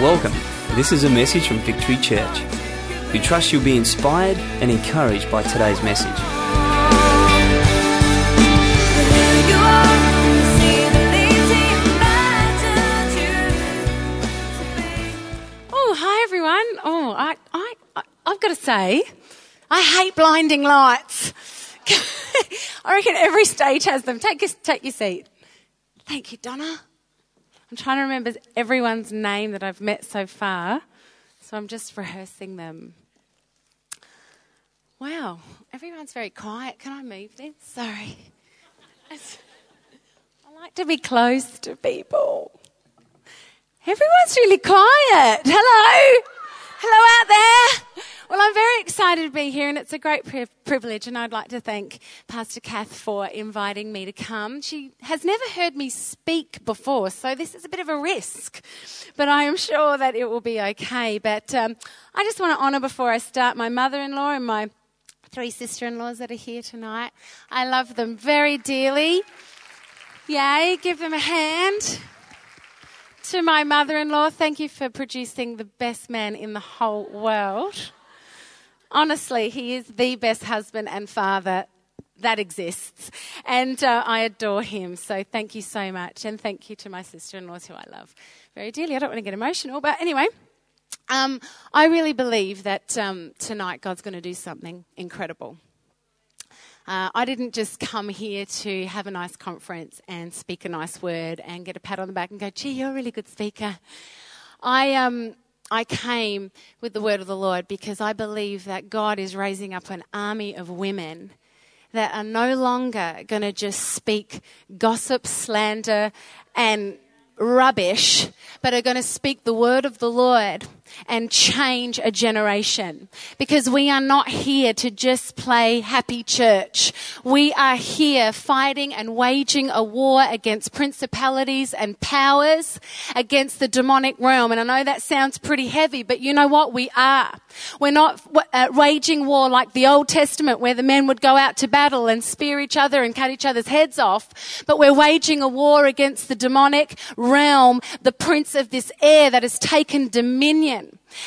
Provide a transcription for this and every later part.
Welcome. This is a message from Victory Church. We trust you'll be inspired and encouraged by today's message. Oh, hi everyone. Oh, I, I, I've got to say, I hate blinding lights. I reckon every stage has them. Take, your- take your seat. Thank you, Donna. I'm trying to remember everyone's name that I've met so far, so I'm just rehearsing them. Wow, everyone's very quiet. Can I move this? Sorry. I like to be close to people. Everyone's really quiet. Hello. Hello out there. Well, I'm very excited to be here, and it's a great pri- privilege. And I'd like to thank Pastor Kath for inviting me to come. She has never heard me speak before, so this is a bit of a risk, but I am sure that it will be okay. But um, I just want to honour before I start my mother in law and my three sister in laws that are here tonight. I love them very dearly. Yay, give them a hand to my mother in law, thank you for producing the best man in the whole world. Honestly, he is the best husband and father that exists. And uh, I adore him. So thank you so much. And thank you to my sister in laws who I love very dearly. I don't want to get emotional, but anyway. Um, I really believe that um, tonight God's going to do something incredible. Uh, I didn't just come here to have a nice conference and speak a nice word and get a pat on the back and go, gee, you're a really good speaker. I, um, I came with the word of the Lord because I believe that God is raising up an army of women that are no longer going to just speak gossip, slander, and rubbish, but are going to speak the word of the Lord and change a generation. Because we are not here to just play happy church. We are here fighting and waging a war against principalities and powers, against the demonic realm. And I know that sounds pretty heavy, but you know what? We are. We're not uh, waging war like the Old Testament where the men would go out to battle and spear each other and cut each other's heads off, but we're waging a war against the demonic realm, the prince of this air that has taken dominion.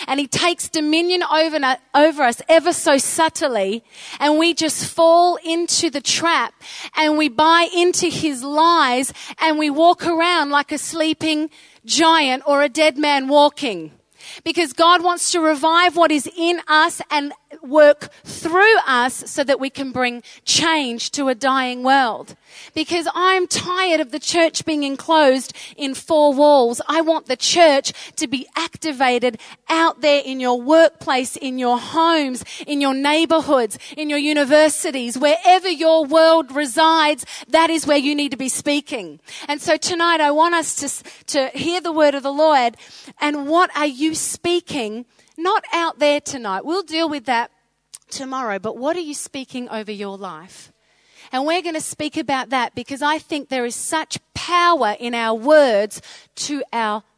And he takes dominion over, over us ever so subtly, and we just fall into the trap and we buy into his lies and we walk around like a sleeping giant or a dead man walking. Because God wants to revive what is in us and work through us so that we can bring change to a dying world. Because I'm tired of the church being enclosed in four walls. I want the church to be activated out there in your workplace, in your homes, in your neighborhoods, in your universities, wherever your world resides, that is where you need to be speaking. And so tonight I want us to, to hear the word of the Lord and what are you speaking? Not out there tonight. We'll deal with that tomorrow, but what are you speaking over your life? And we're going to speak about that because I think there is such power in our words to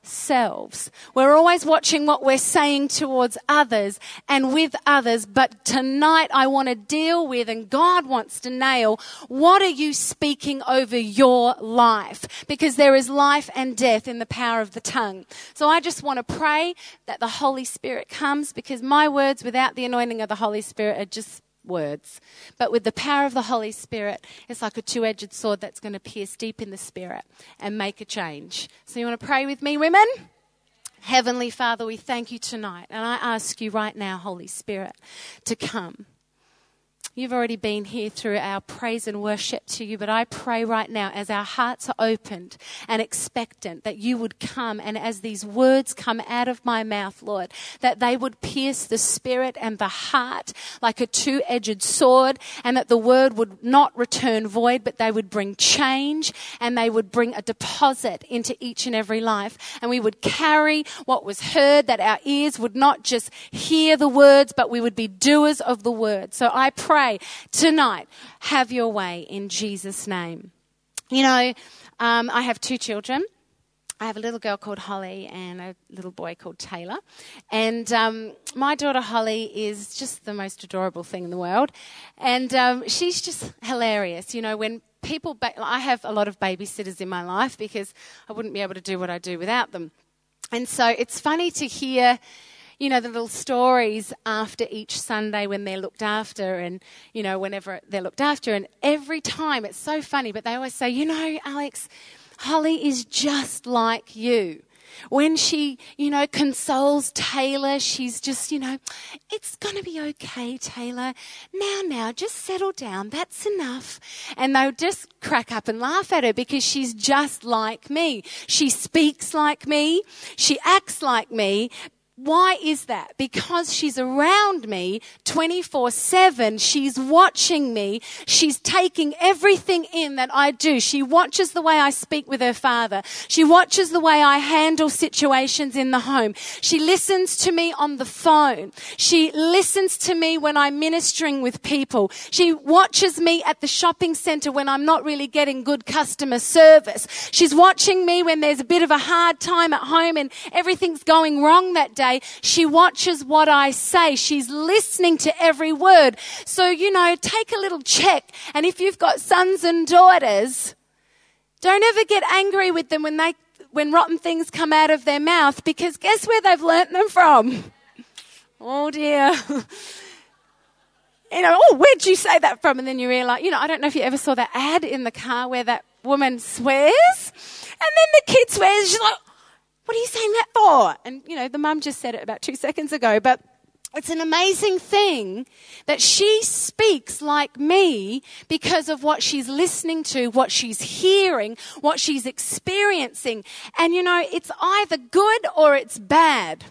ourselves. We're always watching what we're saying towards others and with others, but tonight I want to deal with and God wants to nail what are you speaking over your life? Because there is life and death in the power of the tongue. So I just want to pray that the Holy Spirit comes because my words without the anointing of the Holy Spirit are just words. But with the power of the Holy Spirit, it's like a two edged sword that's going to pierce deep in the spirit and make a change. So, you want to pray with me, women? Heavenly Father, we thank you tonight. And I ask you right now, Holy Spirit, to come. You've already been here through our praise and worship to you, but I pray right now as our hearts are opened and expectant that you would come and as these words come out of my mouth, Lord, that they would pierce the spirit and the heart like a two edged sword and that the word would not return void, but they would bring change and they would bring a deposit into each and every life. And we would carry what was heard, that our ears would not just hear the words, but we would be doers of the word. So I pray tonight, have your way in Jesus' name. You know, um, I have two children. I have a little girl called Holly and a little boy called Taylor. And um, my daughter Holly is just the most adorable thing in the world. And um, she's just hilarious. You know, when people, ba- I have a lot of babysitters in my life because I wouldn't be able to do what I do without them. And so it's funny to hear, you know, the little stories after each Sunday when they're looked after and, you know, whenever they're looked after. And every time it's so funny, but they always say, you know, Alex, Holly is just like you. When she, you know, consoles Taylor, she's just, you know, it's going to be okay, Taylor. Now, now, just settle down. That's enough. And they'll just crack up and laugh at her because she's just like me. She speaks like me. She acts like me, why is that? Because she's around me 24 7. She's watching me. She's taking everything in that I do. She watches the way I speak with her father. She watches the way I handle situations in the home. She listens to me on the phone. She listens to me when I'm ministering with people. She watches me at the shopping center when I'm not really getting good customer service. She's watching me when there's a bit of a hard time at home and everything's going wrong that day day. She watches what I say. She's listening to every word. So, you know, take a little check. And if you've got sons and daughters, don't ever get angry with them when they, when rotten things come out of their mouth because guess where they've learnt them from? Oh dear. you know, oh, where'd you say that from? And then you realize, you know, I don't know if you ever saw that ad in the car where that woman swears. And then the kid swears. She's like, what are you saying that for? And, you know, the mum just said it about two seconds ago, but it's an amazing thing that she speaks like me because of what she's listening to, what she's hearing, what she's experiencing. And you know, it's either good or it's bad.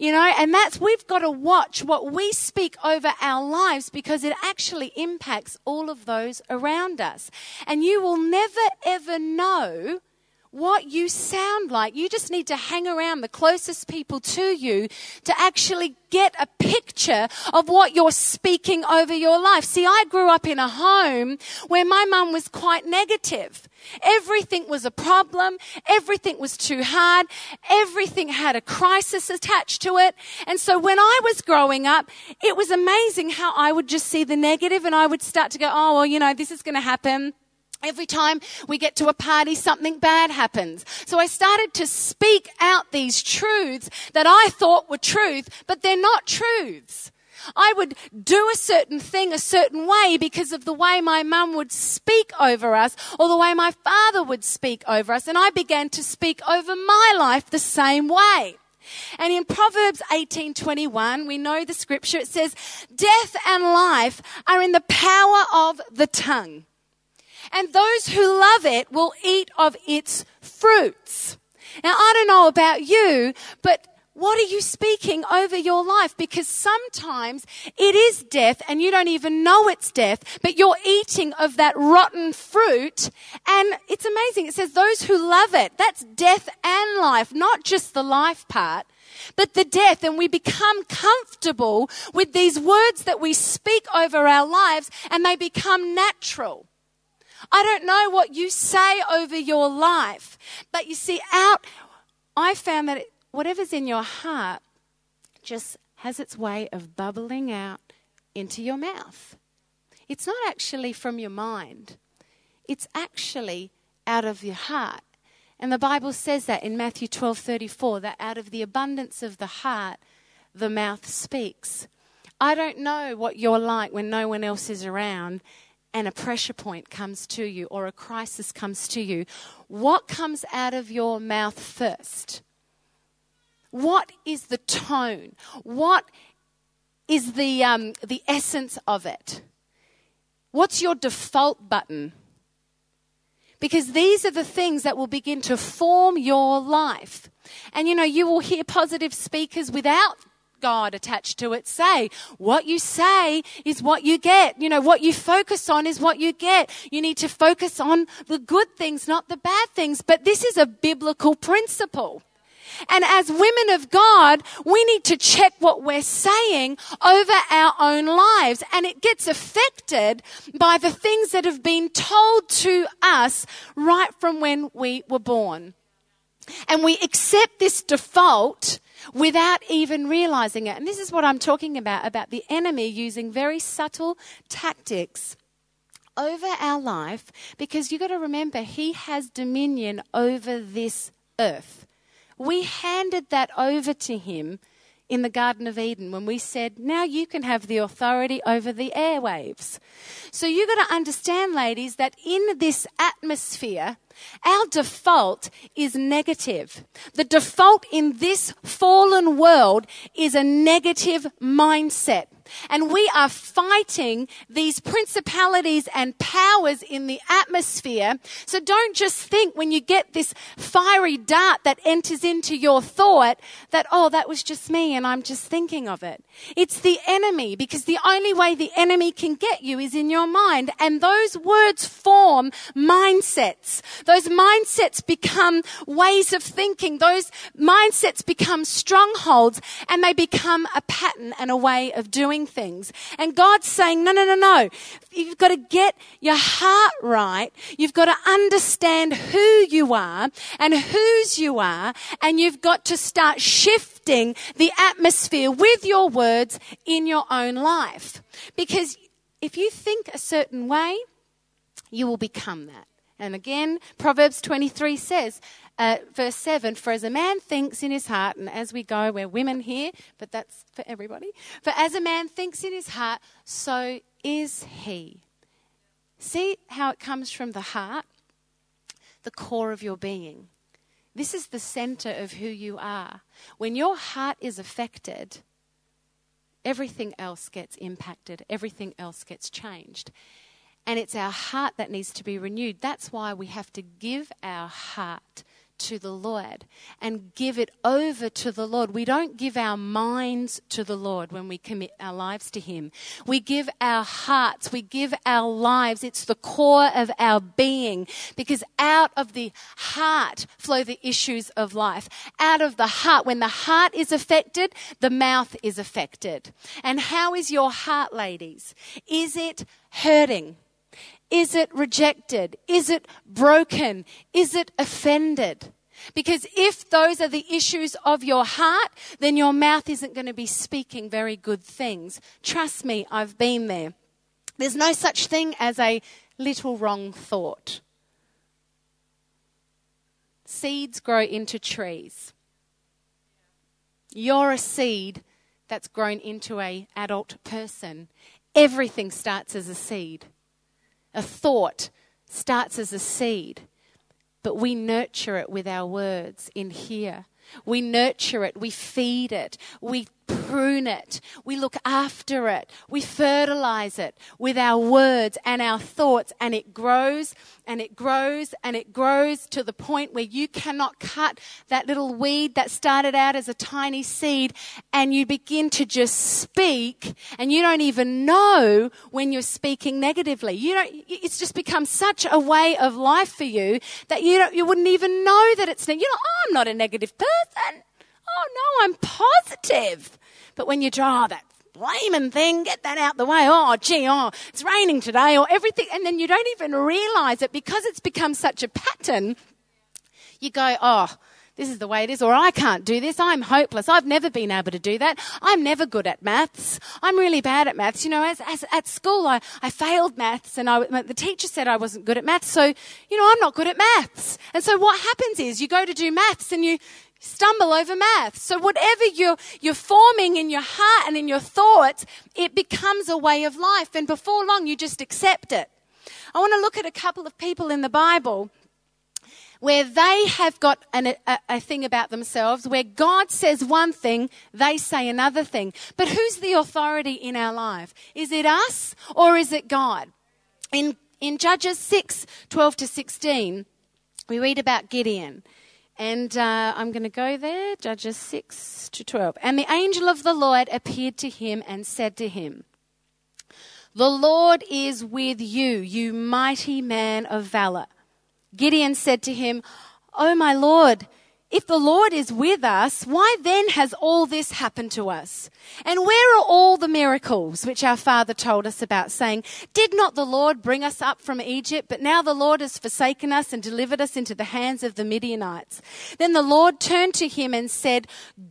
You know, and that's, we've got to watch what we speak over our lives because it actually impacts all of those around us. And you will never ever know what you sound like. You just need to hang around the closest people to you to actually get a picture of what you're speaking over your life. See, I grew up in a home where my mum was quite negative. Everything was a problem. Everything was too hard. Everything had a crisis attached to it. And so when I was growing up, it was amazing how I would just see the negative and I would start to go, oh, well, you know, this is going to happen. Every time we get to a party, something bad happens. So I started to speak out these truths that I thought were truth, but they're not truths. I would do a certain thing a certain way because of the way my mum would speak over us or the way my father would speak over us. And I began to speak over my life the same way. And in Proverbs 18:21, we know the scripture. It says, "Death and life are in the power of the tongue." And those who love it will eat of its fruits. Now, I don't know about you, but what are you speaking over your life? Because sometimes it is death and you don't even know it's death, but you're eating of that rotten fruit. And it's amazing. It says those who love it, that's death and life, not just the life part but the death, and we become comfortable with these words that we speak over our lives, and they become natural. I don't know what you say over your life, but you see, out, I found that whatever's in your heart just has its way of bubbling out into your mouth. It's not actually from your mind, it's actually out of your heart. And the Bible says that in Matthew 12:34 that out of the abundance of the heart the mouth speaks. I don't know what you're like when no one else is around and a pressure point comes to you or a crisis comes to you, what comes out of your mouth first? What is the tone? What is the, um, the essence of it? What's your default button? Because these are the things that will begin to form your life. And you know, you will hear positive speakers without God attached to it say. What you say is what you get. You know, what you focus on is what you get. You need to focus on the good things, not the bad things. But this is a biblical principle. And as women of God, we need to check what we're saying over our own lives. And it gets affected by the things that have been told to us right from when we were born. And we accept this default without even realizing it. And this is what I'm talking about about the enemy using very subtle tactics over our life because you've got to remember he has dominion over this earth. We handed that over to him in the Garden of Eden when we said, now you can have the authority over the airwaves. So you've got to understand, ladies, that in this atmosphere, our default is negative. The default in this fallen world is a negative mindset. And we are fighting these principalities and powers in the atmosphere. So don't just think when you get this fiery dart that enters into your thought that, oh, that was just me and I'm just thinking of it. It's the enemy because the only way the enemy can get you is in your mind. And those words form mindsets. Those mindsets become ways of thinking. Those mindsets become strongholds and they become a pattern and a way of doing doing things. And God's saying, no, no, no, no. You've got to get your heart right. You've got to understand who you are and whose you are. And you've got to start shifting the atmosphere with your words in your own life. Because if you think a certain way, you will become that. And again, Proverbs 23 says, uh, verse 7 For as a man thinks in his heart, and as we go, we're women here, but that's for everybody. For as a man thinks in his heart, so is he. See how it comes from the heart? The core of your being. This is the center of who you are. When your heart is affected, everything else gets impacted, everything else gets changed. And it's our heart that needs to be renewed. That's why we have to give our heart to the Lord and give it over to the Lord. We don't give our minds to the Lord when we commit our lives to Him. We give our hearts, we give our lives. It's the core of our being because out of the heart flow the issues of life. Out of the heart, when the heart is affected, the mouth is affected. And how is your heart, ladies? Is it hurting? Is it rejected? Is it broken? Is it offended? Because if those are the issues of your heart, then your mouth isn't going to be speaking very good things. Trust me, I've been there. There's no such thing as a little wrong thought. Seeds grow into trees. You're a seed that's grown into a adult person. Everything starts as a seed. A thought starts as a seed, but we nurture it with our words in here. We nurture it, we feed it, we prune it, we look after it, we fertilize it with our words and our thoughts, and it grows and it grows and it grows to the point where you cannot cut that little weed that started out as a tiny seed and you begin to just speak and you don't even know when you're speaking negatively. You don't, it's just become such a way of life for you that you don't, you wouldn't even know that it's, you're not, oh, I'm not a negative person. Oh no, I'm positive. But when you draw that flaming thing, get that out the way. Oh, gee, oh, it's raining today or everything. And then you don't even realize it because it's become such a pattern. You go, oh, this is the way it is, or I can't do this. I'm hopeless. I've never been able to do that. I'm never good at maths. I'm really bad at maths. You know, as, as at school, I, I failed maths and I, the teacher said I wasn't good at maths. So, you know, I'm not good at maths. And so what happens is you go to do maths and you, stumble over math. So whatever you're, you're forming in your heart and in your thoughts, it becomes a way of life. And before long, you just accept it. I want to look at a couple of people in the Bible where they have got an, a, a, thing about themselves, where God says one thing, they say another thing. But who's the authority in our life? Is it us or is it God? In, in Judges 6, 12 to 16, we read about Gideon. And uh, I'm going to go there, Judges 6 to 12. And the angel of the Lord appeared to him and said to him, The Lord is with you, you mighty man of valor. Gideon said to him, Oh, my Lord, if the Lord is with us, why then has all this happened to us? And where are all the miracles which our father told us about, saying, Did not the Lord bring us up from Egypt? But now the Lord has forsaken us and delivered us into the hands of the Midianites. Then the Lord turned to him and said,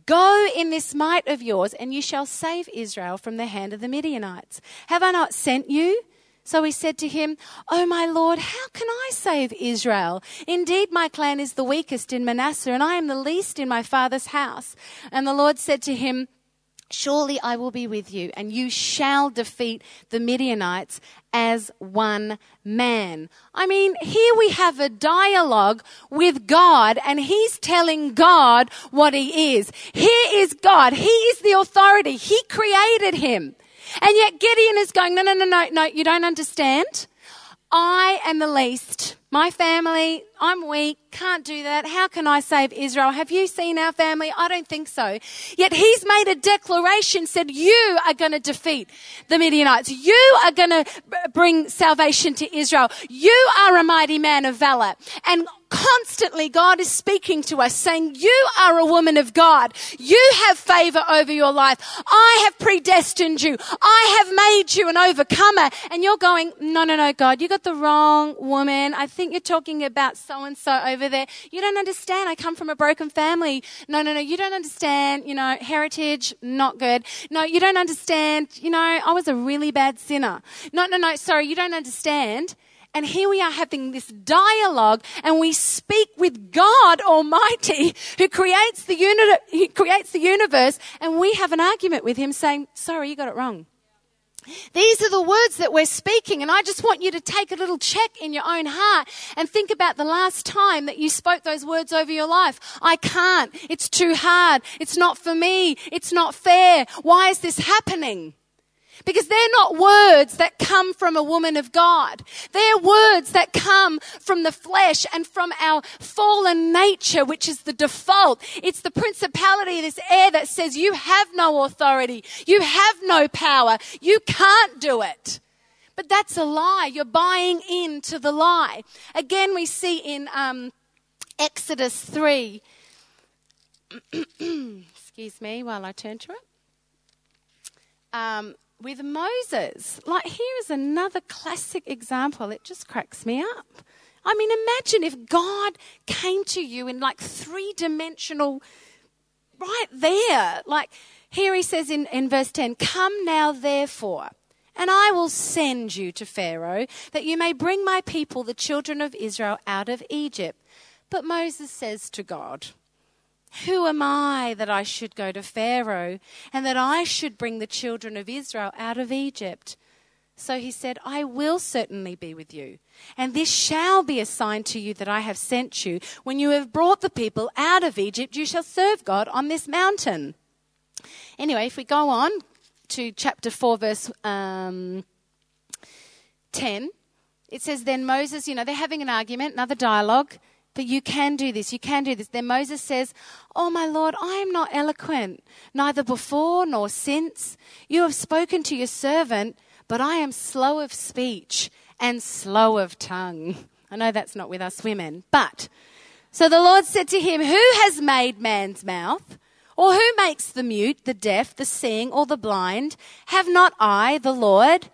Go in this might of yours, and you shall save Israel from the hand of the Midianites. Have I not sent you? So he said to him, Oh my Lord, how can I save Israel? Indeed, my clan is the weakest in Manasseh, and I am the least in my father's house. And the Lord said to him, Surely I will be with you, and you shall defeat the Midianites as one man. I mean, here we have a dialogue with God, and He's telling God what He is. Here is God. He is the authority. He created him. And yet Gideon is going, no, no, no, no, no, you don't understand. I am the least. My family, I'm weak, can't do that. How can I save Israel? Have you seen our family? I don't think so. Yet he's made a declaration, said, you are going to defeat the Midianites. You are going to bring salvation to Israel. You are a mighty man of valor. And constantly God is speaking to us saying, you are a woman of God. You have favor over your life. I have predestined you. I have made you an overcomer. And you're going, no, no, no, God, you got the wrong woman. I think you're talking about so and so over there. You don't understand. I come from a broken family. No, no, no, you don't understand. You know, heritage, not good. No, you don't understand. You know, I was a really bad sinner. No, no, no, sorry, you don't understand. And here we are having this dialogue and we speak with God Almighty who creates the, uni- he creates the universe and we have an argument with him saying, sorry, you got it wrong. These are the words that we're speaking, and I just want you to take a little check in your own heart and think about the last time that you spoke those words over your life. I can't. It's too hard. It's not for me. It's not fair. Why is this happening? Because they're not words that come from a woman of God. They're words that come from the flesh and from our fallen nature, which is the default. It's the principality of this air that says you have no authority. You have no power. You can't do it. But that's a lie. You're buying into the lie. Again, we see in um, Exodus 3. Excuse me while I turn to it. Um, with Moses. Like, here is another classic example. It just cracks me up. I mean, imagine if God came to you in like three dimensional, right there. Like, here he says in, in verse 10 Come now, therefore, and I will send you to Pharaoh, that you may bring my people, the children of Israel, out of Egypt. But Moses says to God, who am I that I should go to Pharaoh and that I should bring the children of Israel out of Egypt? So he said, I will certainly be with you. And this shall be a sign to you that I have sent you. When you have brought the people out of Egypt, you shall serve God on this mountain. Anyway, if we go on to chapter 4, verse um, 10, it says, Then Moses, you know, they're having an argument, another dialogue that you can do this, you can do this. Then Moses says, Oh, my Lord, I am not eloquent, neither before nor since. You have spoken to your servant, but I am slow of speech and slow of tongue. I know that's not with us women, but. So the Lord said to him, Who has made man's mouth? Or who makes the mute, the deaf, the seeing, or the blind? Have not I, the Lord?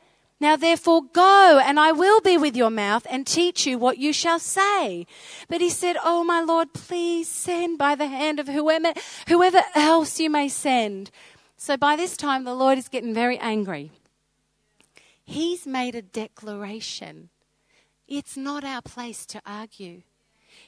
Now therefore go, and I will be with your mouth and teach you what you shall say. But he said, Oh my Lord, please send by the hand of whoever, whoever else you may send. So by this time, the Lord is getting very angry. He's made a declaration. It's not our place to argue.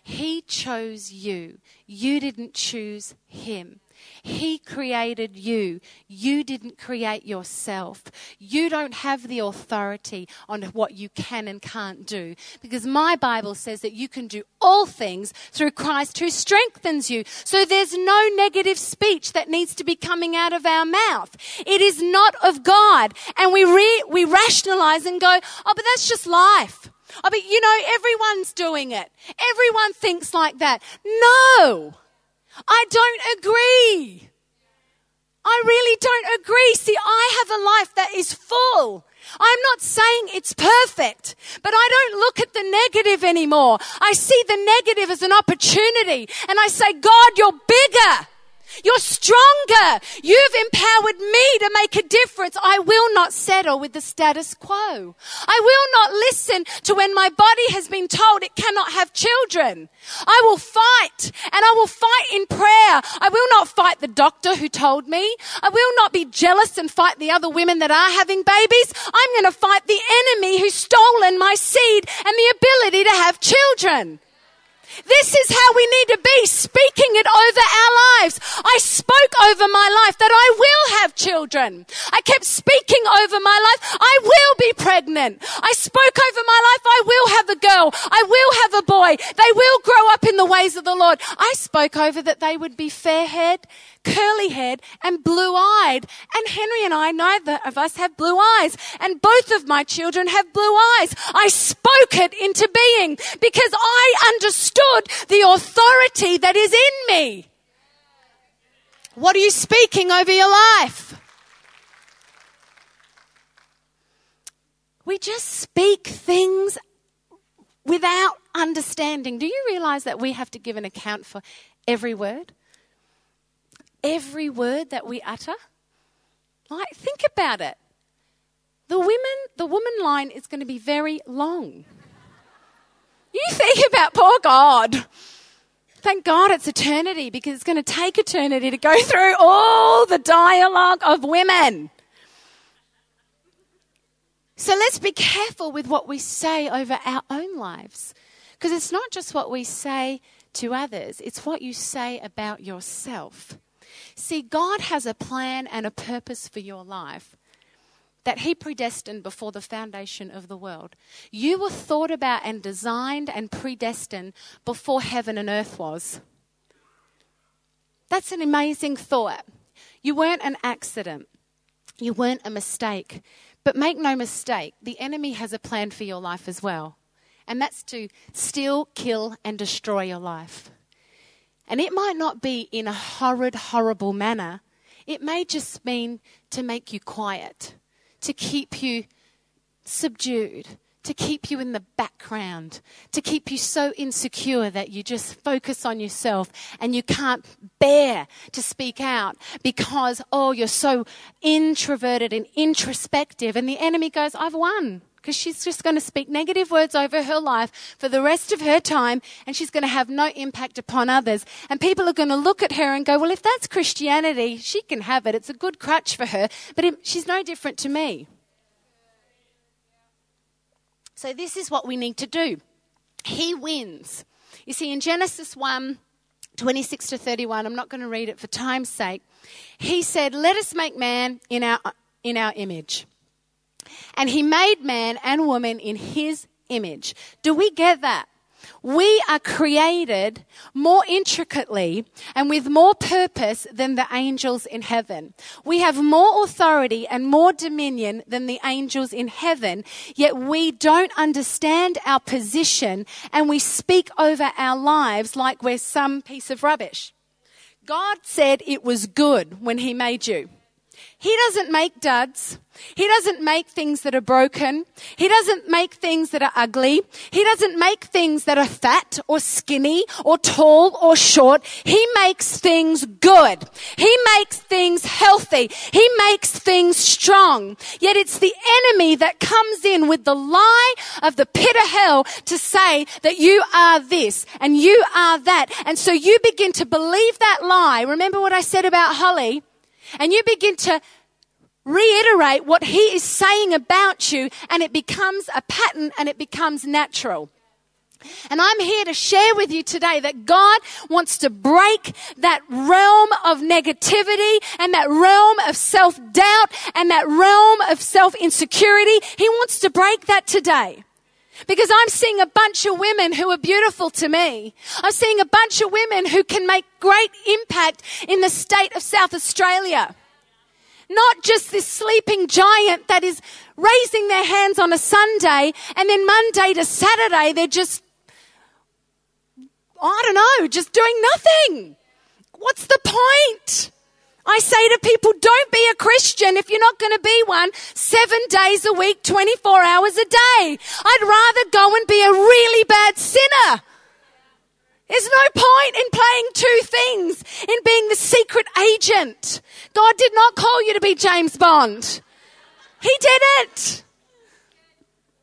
He chose you. You didn't choose him. He created you. You didn't create yourself. You don't have the authority on what you can and can't do because my Bible says that you can do all things through Christ who strengthens you. So there's no negative speech that needs to be coming out of our mouth. It is not of God. And we, re- we rationalize and go, oh, but that's just life. Oh, but you know, everyone's doing it. Everyone thinks like that. No. I don't agree. I really don't agree. See, I have a life that is full. I'm not saying it's perfect, but I don't look at the negative anymore. I see the negative as an opportunity and I say, God, you're bigger. You're stronger. You've empowered me to make a difference. I will not settle with the status quo. I will not listen to when my body has been told it cannot have children. I will fight and I will fight in prayer. I will not fight the doctor who told me. I will not be jealous and fight the other women that are having babies. I'm going to fight the enemy who's stolen my seed and the ability to have children. This is how we need to be, speaking it over our lives. I spoke over my life that I will have children. I kept speaking over my life, I will be pregnant. I spoke over my life, I will have a girl. I will have a boy. They will grow up in the ways of the Lord. I spoke over that they would be fair haired, curly haired, and blue eyed. And Henry and I, neither of us have blue eyes. And both of my children have blue eyes. I spoke it into being because I understood the authority that is in me. What are you speaking over your life? We just speak things without understanding. Do you realize that we have to give an account for every word? Every word that we utter? Like, think about it. The women, the woman line is going to be very long. You think about poor God. Thank God it's eternity because it's going to take eternity to go through all the dialogue of women. So let's be careful with what we say over our own lives because it's not just what we say to others, it's what you say about yourself. See, God has a plan and a purpose for your life that He predestined before the foundation of the world. You were thought about and designed and predestined before heaven and earth was. That's an amazing thought. You weren't an accident, you weren't a mistake. But make no mistake, the enemy has a plan for your life as well. And that's to steal, kill, and destroy your life. And it might not be in a horrid, horrible manner. It may just mean to make you quiet, to keep you subdued, to keep you in the background, to keep you so insecure that you just focus on yourself and you can't bear to speak out because, oh, you're so introverted and introspective. And the enemy goes, I've won because she's just going to speak negative words over her life for the rest of her time and she's going to have no impact upon others. And people are going to look at her and go, well, if that's Christianity, she can have it. It's a good crutch for her, but she's no different to me. So this is what we need to do. He wins. You see, in Genesis 1, 26 to 31, I'm not going to read it for time's sake. He said, Let us make man in our, in our image. And he made man and woman in his image. Do we get that? We are created more intricately and with more purpose than the angels in heaven. We have more authority and more dominion than the angels in heaven, yet we don't understand our position and we speak over our lives like we're some piece of rubbish. God said it was good when He made you. He doesn't make duds. He doesn't make things that are broken. He doesn't make things that are ugly. He doesn't make things that are fat or skinny or tall or short. He makes things good. He makes things healthy. He makes things strong. Yet it's the enemy that comes in with the lie of the pit of hell to say that you are this and you are that. And so you begin to believe that lie. Remember what I said about Holly? And you begin to reiterate what he is saying about you, and it becomes a pattern and it becomes natural. And I'm here to share with you today that God wants to break that realm of negativity and that realm of self doubt and that realm of self insecurity. He wants to break that today. Because I'm seeing a bunch of women who are beautiful to me. I'm seeing a bunch of women who can make great impact in the state of South Australia. Not just this sleeping giant that is raising their hands on a Sunday and then Monday to Saturday they're just, I don't know, just doing nothing. What's the point? I say to people, don't be a Christian if you're not going to be one seven days a week, 24 hours a day. I'd rather go and be a really bad sinner. There's no point in playing two things, in being the secret agent. God did not call you to be James Bond. He didn't.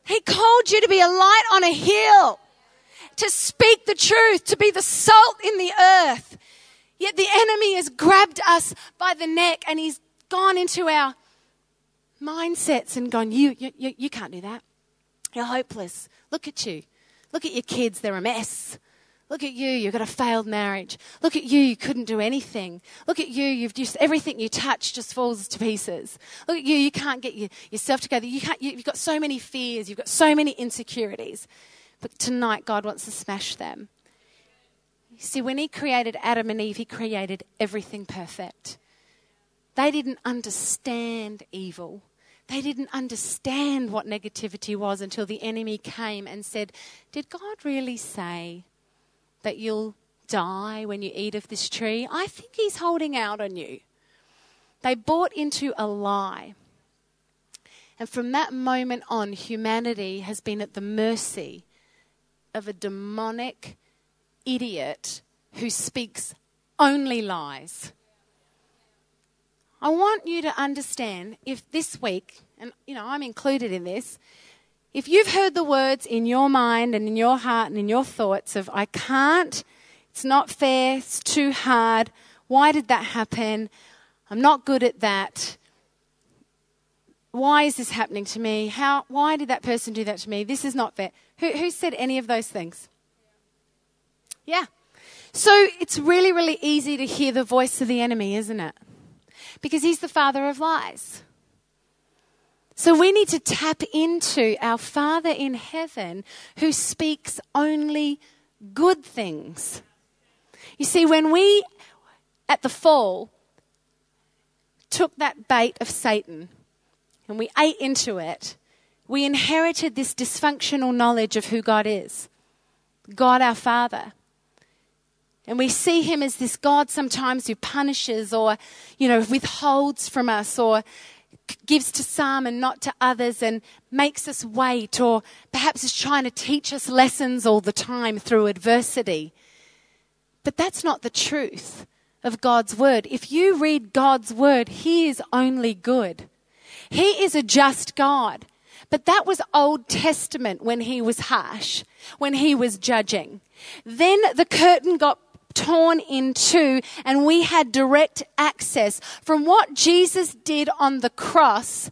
He called you to be a light on a hill, to speak the truth, to be the salt in the earth. Yet the enemy has grabbed us by the neck and he's gone into our mindsets and gone, you, you, you, you can't do that. You're hopeless. Look at you. Look at your kids, they're a mess. Look at you, you've got a failed marriage. Look at you, you couldn't do anything. Look at you, you've just, everything you touch just falls to pieces. Look at you, you can't get your, yourself together. You can't, you've got so many fears, you've got so many insecurities. But tonight, God wants to smash them. See, when He created Adam and Eve, He created everything perfect. They didn't understand evil. They didn't understand what negativity was until the enemy came and said, Did God really say that you'll die when you eat of this tree? I think He's holding out on you. They bought into a lie. And from that moment on, humanity has been at the mercy of a demonic idiot who speaks only lies. I want you to understand if this week, and you know, I'm included in this, if you've heard the words in your mind and in your heart and in your thoughts of, I can't, it's not fair, it's too hard, why did that happen? I'm not good at that. Why is this happening to me? How, why did that person do that to me? This is not fair. Who, who said any of those things? Yeah. So it's really, really easy to hear the voice of the enemy, isn't it? because he's the father of lies. So we need to tap into our Father in heaven who speaks only good things. You see, when we, at the fall, took that bait of Satan and we ate into it, we inherited this dysfunctional knowledge of who God is God our Father. And we see him as this God sometimes who punishes or, you know, withholds from us or gives to some and not to others and makes us wait or perhaps is trying to teach us lessons all the time through adversity. But that's not the truth of God's word. If you read God's word, he is only good. He is a just God. But that was Old Testament when he was harsh, when he was judging. Then the curtain got torn in two and we had direct access from what Jesus did on the cross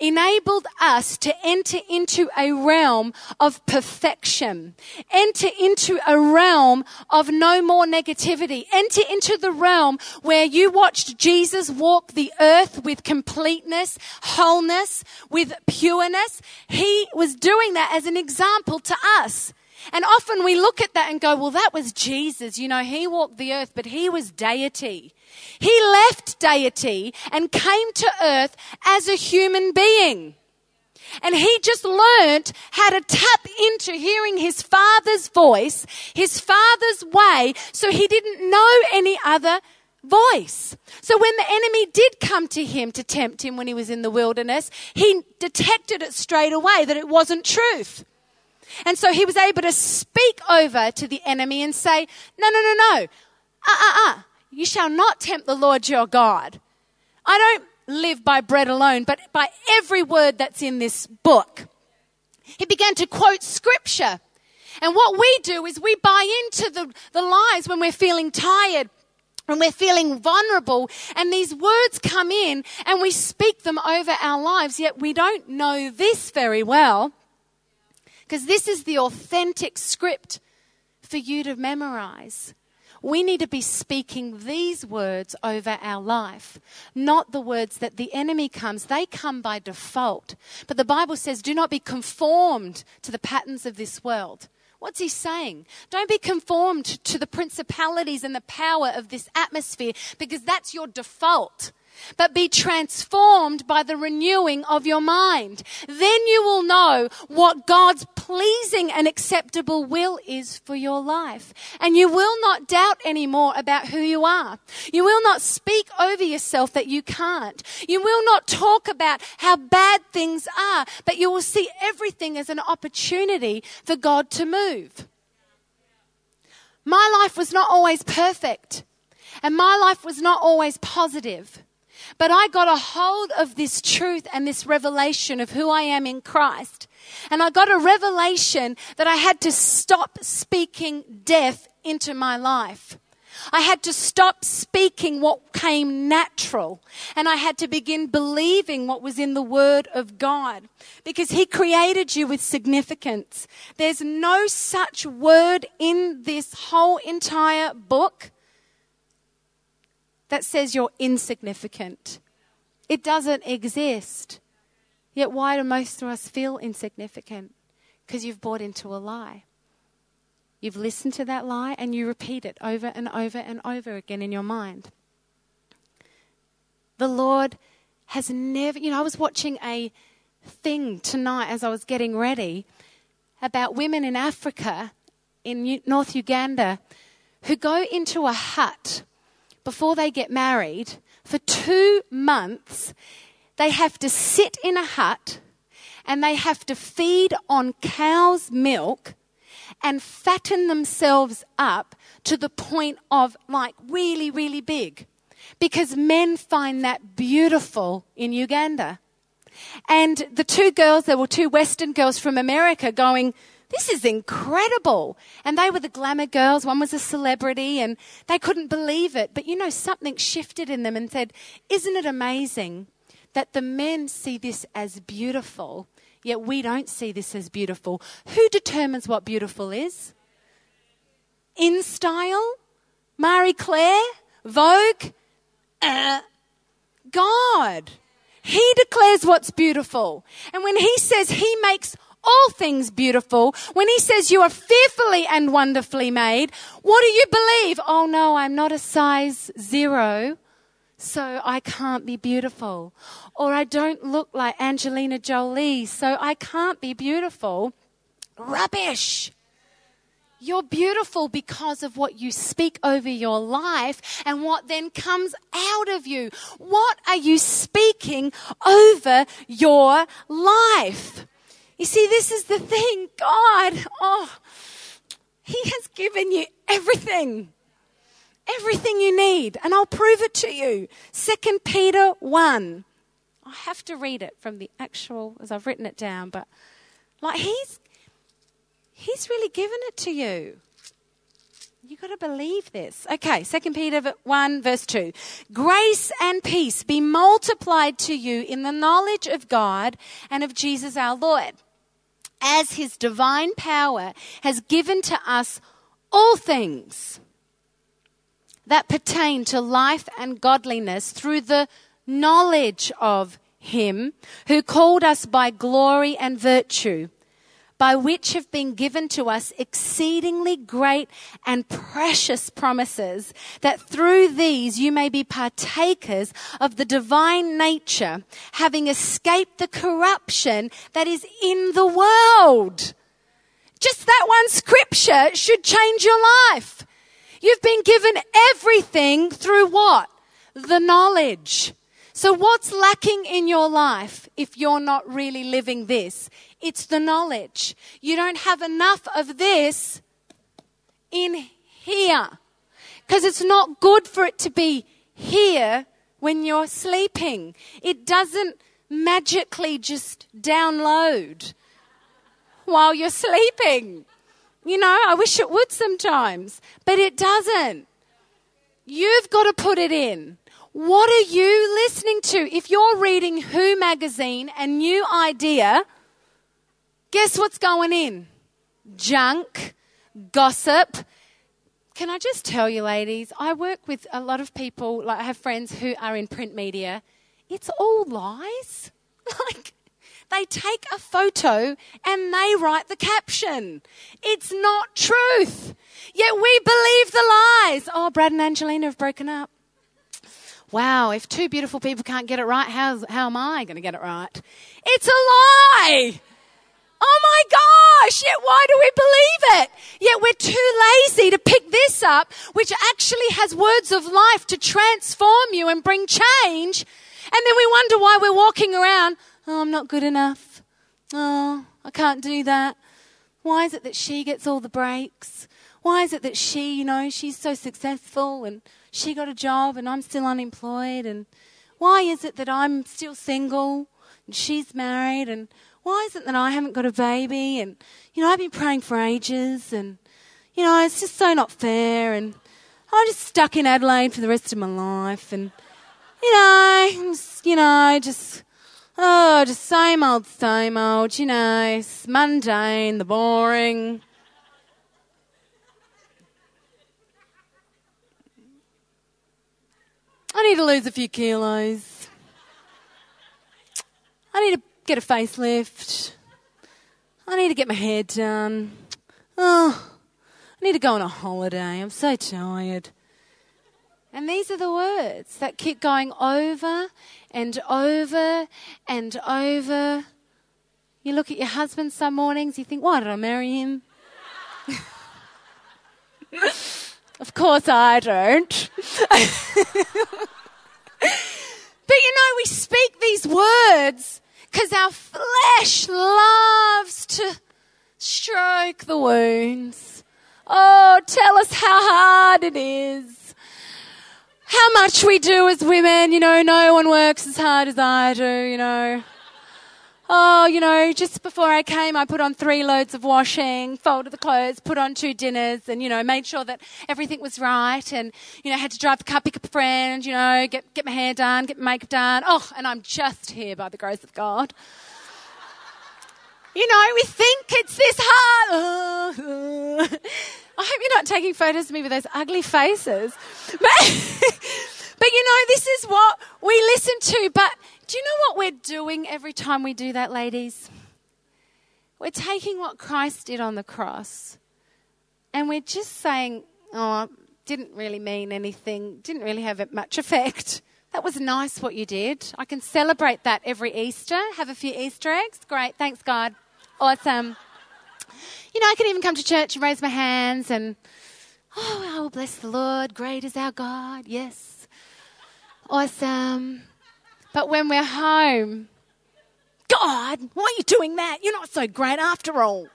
enabled us to enter into a realm of perfection, enter into a realm of no more negativity, enter into the realm where you watched Jesus walk the earth with completeness, wholeness, with pureness. He was doing that as an example to us. And often we look at that and go, well, that was Jesus. You know, he walked the earth, but he was deity. He left deity and came to earth as a human being. And he just learned how to tap into hearing his father's voice, his father's way, so he didn't know any other voice. So when the enemy did come to him to tempt him when he was in the wilderness, he detected it straight away that it wasn't truth. And so he was able to speak over to the enemy and say, No, no, no, no. Uh uh uh. You shall not tempt the Lord your God. I don't live by bread alone, but by every word that's in this book. He began to quote scripture. And what we do is we buy into the, the lies when we're feeling tired, when we're feeling vulnerable, and these words come in and we speak them over our lives, yet we don't know this very well. Because this is the authentic script for you to memorize. We need to be speaking these words over our life, not the words that the enemy comes. They come by default. But the Bible says, do not be conformed to the patterns of this world. What's he saying? Don't be conformed to the principalities and the power of this atmosphere because that's your default but be transformed by the renewing of your mind. Then you will know what God's pleasing and acceptable will is for your life. And you will not doubt anymore about who you are. You will not speak over yourself that you can't. You will not talk about how bad things are, but you will see everything as an opportunity for God to move. My life was not always perfect. And my life was not always positive. But I got a hold of this truth and this revelation of who I am in Christ. And I got a revelation that I had to stop speaking death into my life. I had to stop speaking what came natural and I had to begin believing what was in the Word of God because He created you with significance. There's no such word in this whole entire book that says you're insignificant. It doesn't exist. Yet, why do most of us feel insignificant? Because you've bought into a lie. You've listened to that lie and you repeat it over and over and over again in your mind. The Lord has never, you know, I was watching a thing tonight as I was getting ready about women in Africa, in North Uganda, who go into a hut before they get married for two months. They have to sit in a hut and they have to feed on cow's milk and fatten themselves up to the point of like really, really big. Because men find that beautiful in Uganda. And the two girls, there were two Western girls from America going, this is incredible. And they were the glamour girls. One was a celebrity and they couldn't believe it. But you know, something shifted in them and said, Isn't it amazing that the men see this as beautiful Yet we don't see this as beautiful. Who determines what beautiful is? InStyle? Marie Claire? Vogue? Uh, God. He declares what's beautiful. And when He says He makes all things beautiful, when He says you are fearfully and wonderfully made, what do you believe? Oh no, I'm not a size zero so I can't be beautiful. Or I don't look like Angelina Jolie, so I can't be beautiful. Rubbish. You're beautiful because of what you speak over your life and what then comes out of you. What are you speaking over your life? You see, this is the thing. God, oh, He has given you everything everything you need, and I'll prove it to you. Second Peter 1. I have to read it from the actual, as I've written it down, but like he's, he's really given it to you. You've got to believe this. Okay, Second Peter 1, verse 2. Grace and peace be multiplied to you in the knowledge of God and of Jesus our Lord, as his divine power has given to us all things that pertain to life and godliness through the knowledge of Him who called us by glory and virtue, by which have been given to us exceedingly great and precious promises, that through these you may be partakers of the divine nature, having escaped the corruption that is in the world. Just that one scripture should change your life. You've been given everything through what? The knowledge. So what's lacking in your life if you're not really living this? It's the knowledge. You don't have enough of this in here. Because it's not good for it to be here when you're sleeping. It doesn't magically just download while you're sleeping. You know, I wish it would sometimes, but it doesn't. You've got to put it in. What are you listening to? If you're reading Who magazine and New Idea, guess what's going in? Junk, gossip. Can I just tell you, ladies, I work with a lot of people, like I have friends who are in print media. It's all lies. Like, they take a photo and they write the caption. It's not truth. Yet we believe the lies. Oh, Brad and Angelina have broken up. Wow, if two beautiful people can't get it right, how's, how am I going to get it right? It's a lie. My gosh, yet why do we believe it? Yet we're too lazy to pick this up, which actually has words of life to transform you and bring change. And then we wonder why we're walking around Oh, I'm not good enough. Oh, I can't do that. Why is it that she gets all the breaks? Why is it that she, you know, she's so successful and she got a job and I'm still unemployed? And why is it that I'm still single and she's married? And why is it that I haven't got a baby? And, you know, I've been praying for ages and, you know, it's just so not fair. And, I'm just stuck in Adelaide for the rest of my life, and you know, just, you know, just oh, just same old, same old. You know, it's mundane, the boring. I need to lose a few kilos. I need to get a facelift. I need to get my hair done. Oh, I need to go on a holiday. I'm so tired. And these are the words that keep going over and over and over. You look at your husband some mornings, you think, why did I marry him? of course I don't. but you know, we speak these words because our flesh loves to stroke the wounds. Oh, tell us how hard it is. How much we do as women, you know, no one works as hard as I do, you know. Oh, you know, just before I came, I put on three loads of washing, folded the clothes, put on two dinners, and, you know, made sure that everything was right. And, you know, had to drive the car, pick up a friend, you know, get, get my hair done, get my makeup done. Oh, and I'm just here by the grace of God. You know, we think it's this hard. I hope you're not taking photos of me with those ugly faces. But, you know, this is what we listen to. But do you know what we're doing every time we do that, ladies? We're taking what Christ did on the cross and we're just saying, oh, didn't really mean anything, didn't really have much effect. That was nice what you did. I can celebrate that every Easter, have a few Easter eggs. Great, thanks, God. Awesome. You know, I can even come to church and raise my hands and, oh, I will bless the Lord. Great is our God. Yes. Awesome. But when we're home, God, why are you doing that? You're not so great after all.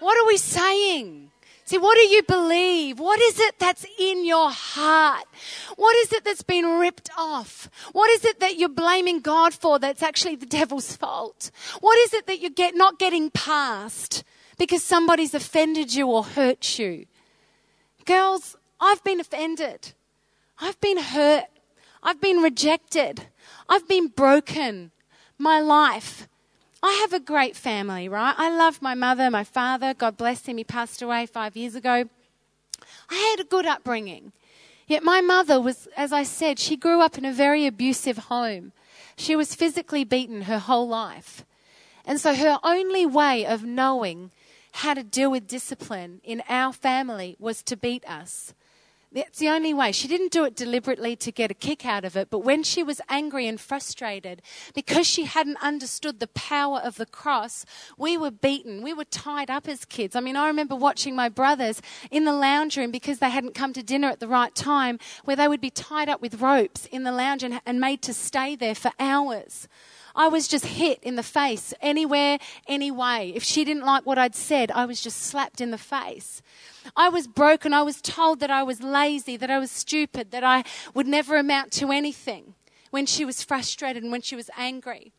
What are we saying? See, what do you believe? What is it that's in your heart? What is it that's been ripped off? What is it that you're blaming God for that's actually the devil's fault? What is it that you're get, not getting past because somebody's offended you or hurt you? Girls, I've been offended. I've been hurt. I've been rejected. I've been broken. My life I have a great family, right? I love my mother, my father. God bless him. He passed away five years ago. I had a good upbringing. Yet my mother was, as I said, she grew up in a very abusive home. She was physically beaten her whole life. And so her only way of knowing how to deal with discipline in our family was to beat us. That's the only way. She didn't do it deliberately to get a kick out of it, but when she was angry and frustrated, because she hadn't understood the power of the cross, we were beaten. We were tied up as kids. I mean, I remember watching my brothers in the lounge room because they hadn't come to dinner at the right time, where they would be tied up with ropes in the lounge and, and made to stay there for hours. I was just hit in the face anywhere, any way. If she didn't like what I'd said, I was just slapped in the face. I was broken. I was told that I was lazy, that I was stupid, that I would never amount to anything when she was frustrated and when she was angry.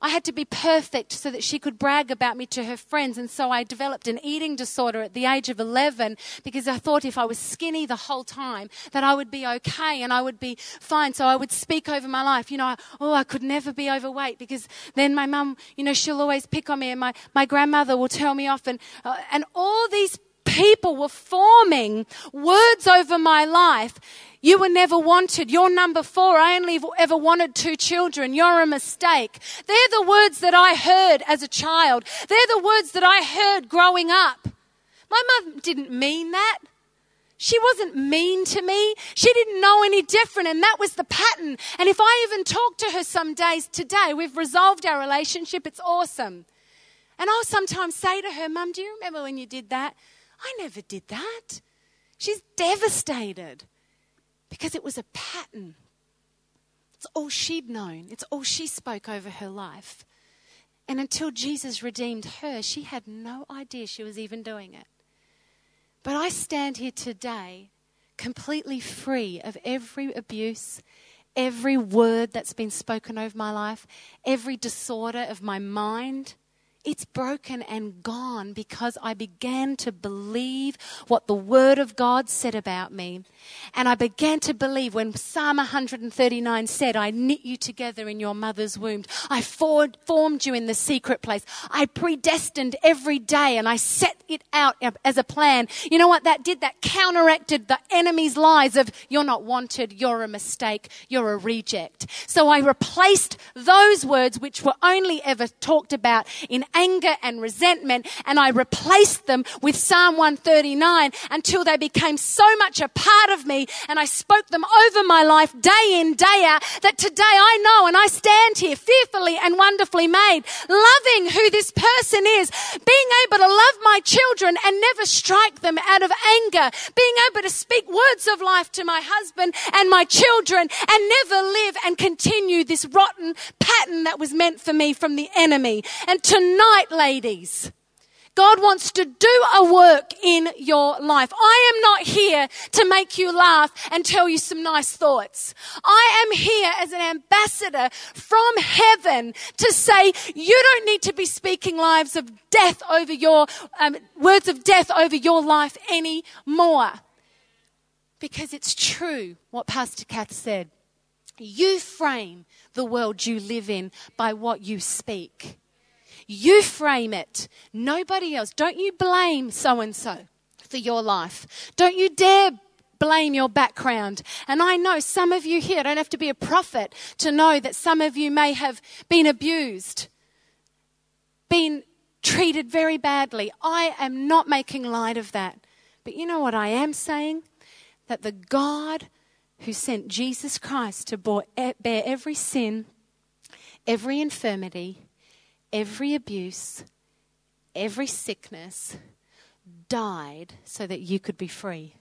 I had to be perfect so that she could brag about me to her friends. And so I developed an eating disorder at the age of 11 because I thought if I was skinny the whole time that I would be okay and I would be fine. So I would speak over my life. You know, oh, I could never be overweight because then my mum, you know, she'll always pick on me and my, my grandmother will tell me off. And, uh, and all these people were forming words over my life. You were never wanted. You're number four. I only ever wanted two children. You're a mistake. They're the words that I heard as a child. They're the words that I heard growing up. My mum didn't mean that. She wasn't mean to me. She didn't know any different, and that was the pattern. And if I even talk to her some days today, we've resolved our relationship. It's awesome. And I'll sometimes say to her, Mum, do you remember when you did that? I never did that. She's devastated because it was a pattern. It's all she'd known, it's all she spoke over her life. And until Jesus redeemed her, she had no idea she was even doing it. But I stand here today completely free of every abuse, every word that's been spoken over my life, every disorder of my mind It's broken and gone because I began to believe what the Word of God said about me. And I began to believe when Psalm 139 said, I knit you together in your mother's womb. I formed you in the secret place. I predestined every day and I set it out as a plan. You know what that did? That counteracted the enemy's lies of, you're not wanted, you're a mistake, you're a reject. So I replaced those words which were only ever talked about in anger and resentment, and I replaced them with Psalm 139 until they became so much a part of me, and I spoke them over my life day in, day out, that today I know and I stand here fearfully and wonderfully made, loving who this person is, being able to love my children and never strike them out of anger, being able to speak words of life to my husband and my children and never live and continue this rotten pattern that was meant for me from the enemy. And tonight, ladies. God wants to do a work in your life. I am not here to make you laugh and tell you some nice thoughts. I am here as an ambassador from heaven to say you don't need to be speaking lives of death over your um, words of death over your life anymore. Because it's true what Pastor Kath said. You frame the world you live in by what you speak. You frame it. Nobody else. Don't you blame so and so for your life. Don't you dare blame your background. And I know some of you here don't have to be a prophet to know that some of you may have been abused, been treated very badly. I am not making light of that. But you know what I am saying? That the God who sent Jesus Christ to bear every sin, every infirmity, every abuse, every sickness died so that you could be free.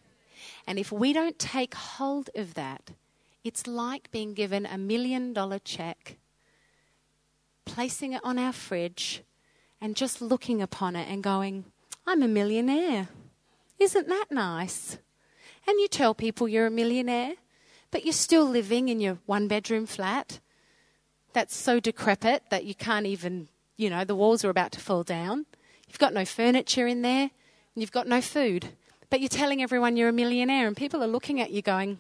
And if we don't take hold of that, it's like being given a million dollar check, placing it on our fridge, and just looking upon it and going, I'm a millionaire. Isn't that nice? And you tell people you're a millionaire, but you're still living in your one bedroom flat that's so decrepit that you can't even you know, the walls are about to fall down. You've got no furniture in there, and you've got no food. But you're telling everyone you're a millionaire, and people are looking at you going,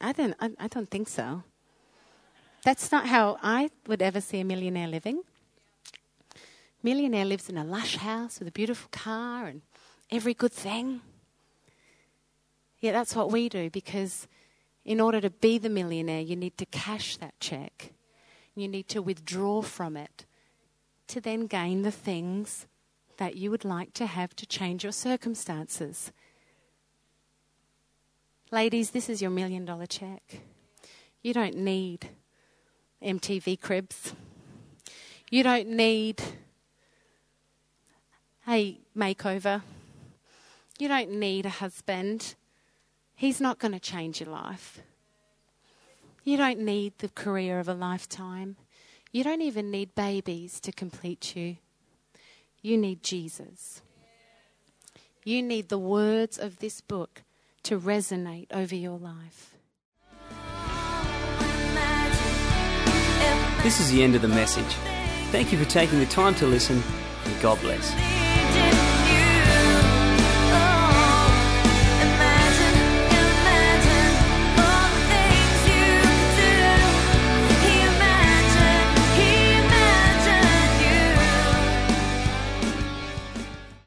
I don't, I, I don't think so. That's not how I would ever see a millionaire living. Millionaire lives in a lush house with a beautiful car and every good thing. Yeah, that's what we do because in order to be the millionaire, you need to cash that check. You need to withdraw from it to then gain the things that you would like to have to change your circumstances. Ladies, this is your million dollar check. You don't need MTV cribs. You don't need a makeover. You don't need a husband. He's not going to change your life. You don't need the career of a lifetime. You don't even need babies to complete you. You need Jesus. You need the words of this book to resonate over your life. This is the end of the message. Thank you for taking the time to listen, and God bless.